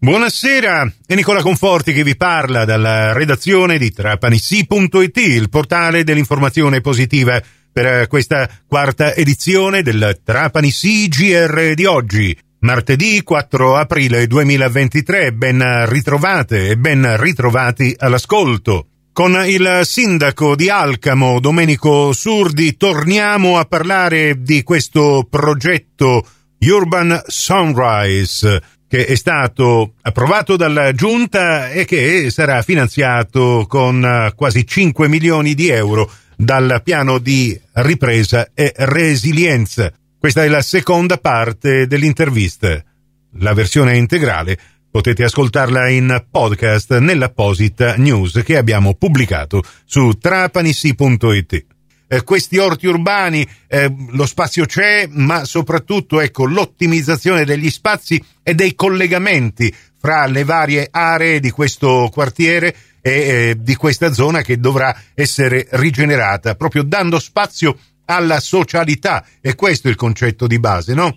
Buonasera, è Nicola Conforti che vi parla dalla redazione di Trapanissi.it, il portale dell'informazione positiva per questa quarta edizione del Trapanissi GR di oggi. Martedì 4 aprile 2023, ben ritrovate e ben ritrovati all'ascolto. Con il sindaco di Alcamo, Domenico Surdi, torniamo a parlare di questo progetto Urban Sunrise, che è stato approvato dalla Giunta e che sarà finanziato con eh, quasi 5 milioni di euro dal piano di ripresa e resilienza. Questa è la seconda parte dell'intervista. La versione integrale potete ascoltarla in podcast nell'apposita news che abbiamo pubblicato su trapanissi.it eh, questi orti urbani, eh, lo spazio c'è, ma soprattutto ecco, l'ottimizzazione degli spazi e dei collegamenti fra le varie aree di questo quartiere e eh, di questa zona che dovrà essere rigenerata, proprio dando spazio alla socialità. E questo è il concetto di base, no?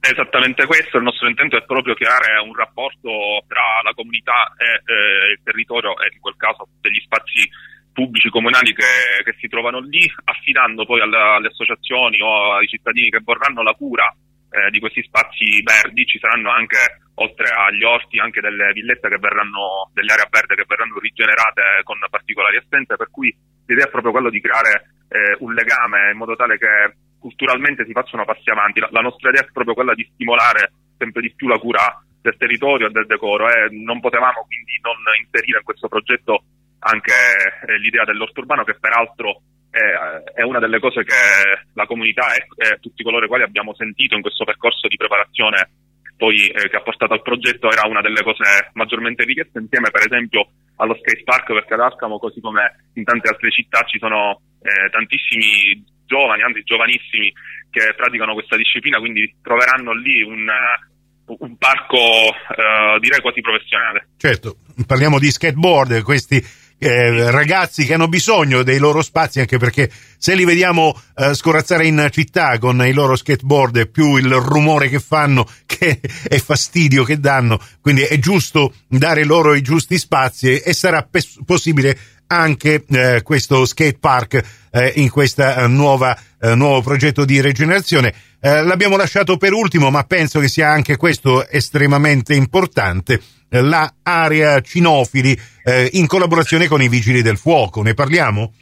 Esattamente questo, il nostro intento è proprio creare un rapporto tra la comunità e eh, il territorio e in quel caso degli spazi pubblici comunali che, che, si trovano lì, affidando poi alle, alle, associazioni o ai cittadini che vorranno la cura eh, di questi spazi verdi, ci saranno anche, oltre agli orti, anche delle villette che verranno, delle aree verde che verranno rigenerate con particolari essenze, per cui l'idea è proprio quello di creare eh, un legame in modo tale che culturalmente si facciano passi avanti. La, la, nostra idea è proprio quella di stimolare sempre di più la cura del territorio e del decoro e non potevamo quindi non inserire in questo progetto anche eh, l'idea dell'orto urbano che peraltro è, è, una delle cose che la comunità e, e, tutti coloro i quali abbiamo sentito in questo percorso di preparazione poi eh, che ha portato al progetto era una delle cose maggiormente richieste insieme per esempio allo skate park perché ad Ascamo così come in tante altre città ci sono eh, tantissimi giovani, anzi giovanissimi che praticano questa disciplina quindi troveranno lì un, un parco eh, direi quasi professionale. Certo, parliamo di skateboard, questi eh, ragazzi che hanno bisogno dei loro spazi anche perché se li vediamo eh, scorazzare in città con i loro skateboard più il rumore che fanno che è fastidio che danno quindi è giusto dare loro i giusti spazi e, sarà pes- possibile anche eh, questo skate park eh, in questo eh, nuovo progetto di rigenerazione. Eh, l'abbiamo lasciato per ultimo, ma penso che sia anche questo estremamente importante la area cinofili eh, in collaborazione con i vigili del fuoco. Ne parliamo?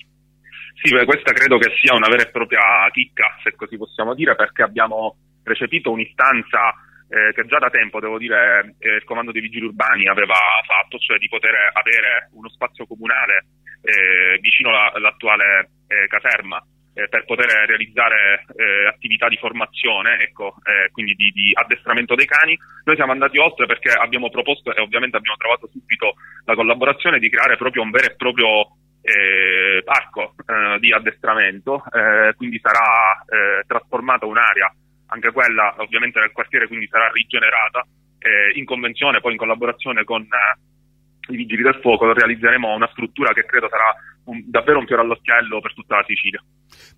Sì, beh, questa credo che sia una vera e propria chicca, se così possiamo dire, perché abbiamo recepito un'istanza eh, che già da tempo, devo dire, eh, il comando dei vigili urbani aveva fatto, cioè di poter avere uno spazio comunale eh, vicino all'attuale eh, caserma eh, per poter realizzare eh, attività di formazione, ecco, quindi di, di, addestramento dei cani. Noi siamo andati oltre perché abbiamo proposto e ovviamente abbiamo trovato subito la collaborazione di creare proprio un vero e proprio parco di addestramento, quindi sarà trasformata un'area, anche quella ovviamente nel quartiere, quindi sarà rigenerata. in convenzione, poi in collaborazione con i vigili del fuoco, realizzeremo una struttura che credo sarà un, davvero un fiore all'occhiello per tutta la Sicilia.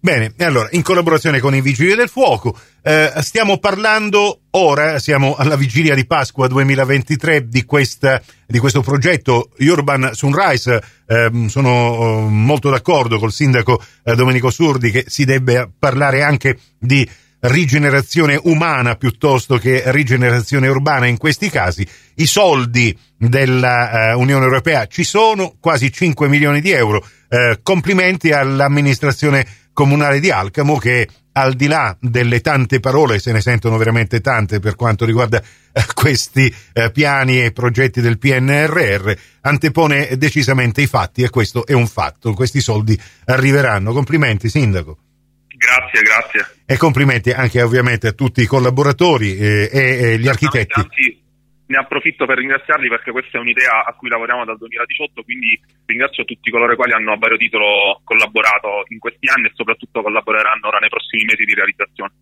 Bene, allora, in collaborazione con i Vigili del Fuoco, eh, stiamo parlando ora, siamo alla vigilia di Pasqua 2023 di, questa, di questo progetto Urban Sunrise. Eh, sono eh, molto d'accordo col sindaco eh, Domenico Surdi che si debba parlare anche di rigenerazione umana piuttosto che rigenerazione urbana in questi casi. I soldi dell'Unione uh, Europea ci sono, quasi 5 milioni di euro. Uh, complimenti all'amministrazione comunale di Alcamo che al di là delle tante parole, se ne sentono veramente tante per quanto riguarda uh, questi piani e progetti del PNRR, antepone decisamente i fatti e questo è un fatto. Questi soldi arriveranno. Complimenti, Sindaco. Grazie, grazie. E complimenti anche ovviamente a tutti i collaboratori eh, e, e gli architetti. Anzi, ne approfitto per ringraziarli perché questa è un'idea a cui lavoriamo dal 2018, quindi ringrazio tutti coloro i quali hanno a vario titolo collaborato in questi anni e soprattutto collaboreranno ora nei prossimi mesi di realizzazione.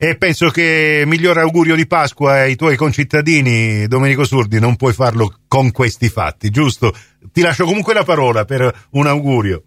E penso che miglior augurio di Pasqua ai tuoi concittadini, Domenico Surdi, non puoi farlo con questi fatti, giusto? Ti lascio comunque la parola per un augurio.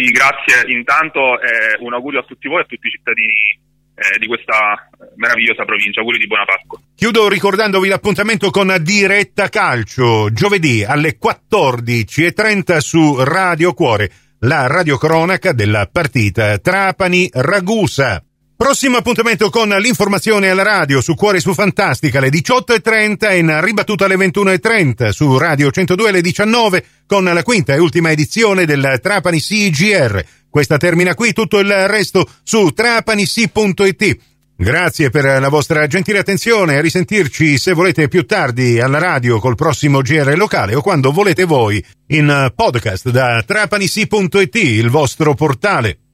Sì, grazie. Intanto eh, un augurio a tutti voi e a tutti i cittadini eh, di questa meravigliosa provincia. Auguri di buona Pasqua. Chiudo ricordandovi l'appuntamento con Diretta Calcio, giovedì alle 14.30 su Radio Cuore, la radiocronaca della partita Trapani-Ragusa. Prossimo appuntamento con l'informazione alla radio su Cuore su Fantastica alle 18.30 e in ribattuta alle 21.30 su Radio 102 alle 19 con la quinta e ultima edizione del Trapani CGR. Questa termina qui, tutto il resto su trapanisi.it. Grazie per la vostra gentile attenzione a risentirci se volete più tardi alla radio col prossimo GR locale o quando volete voi in podcast da trapanisi.it, il vostro portale.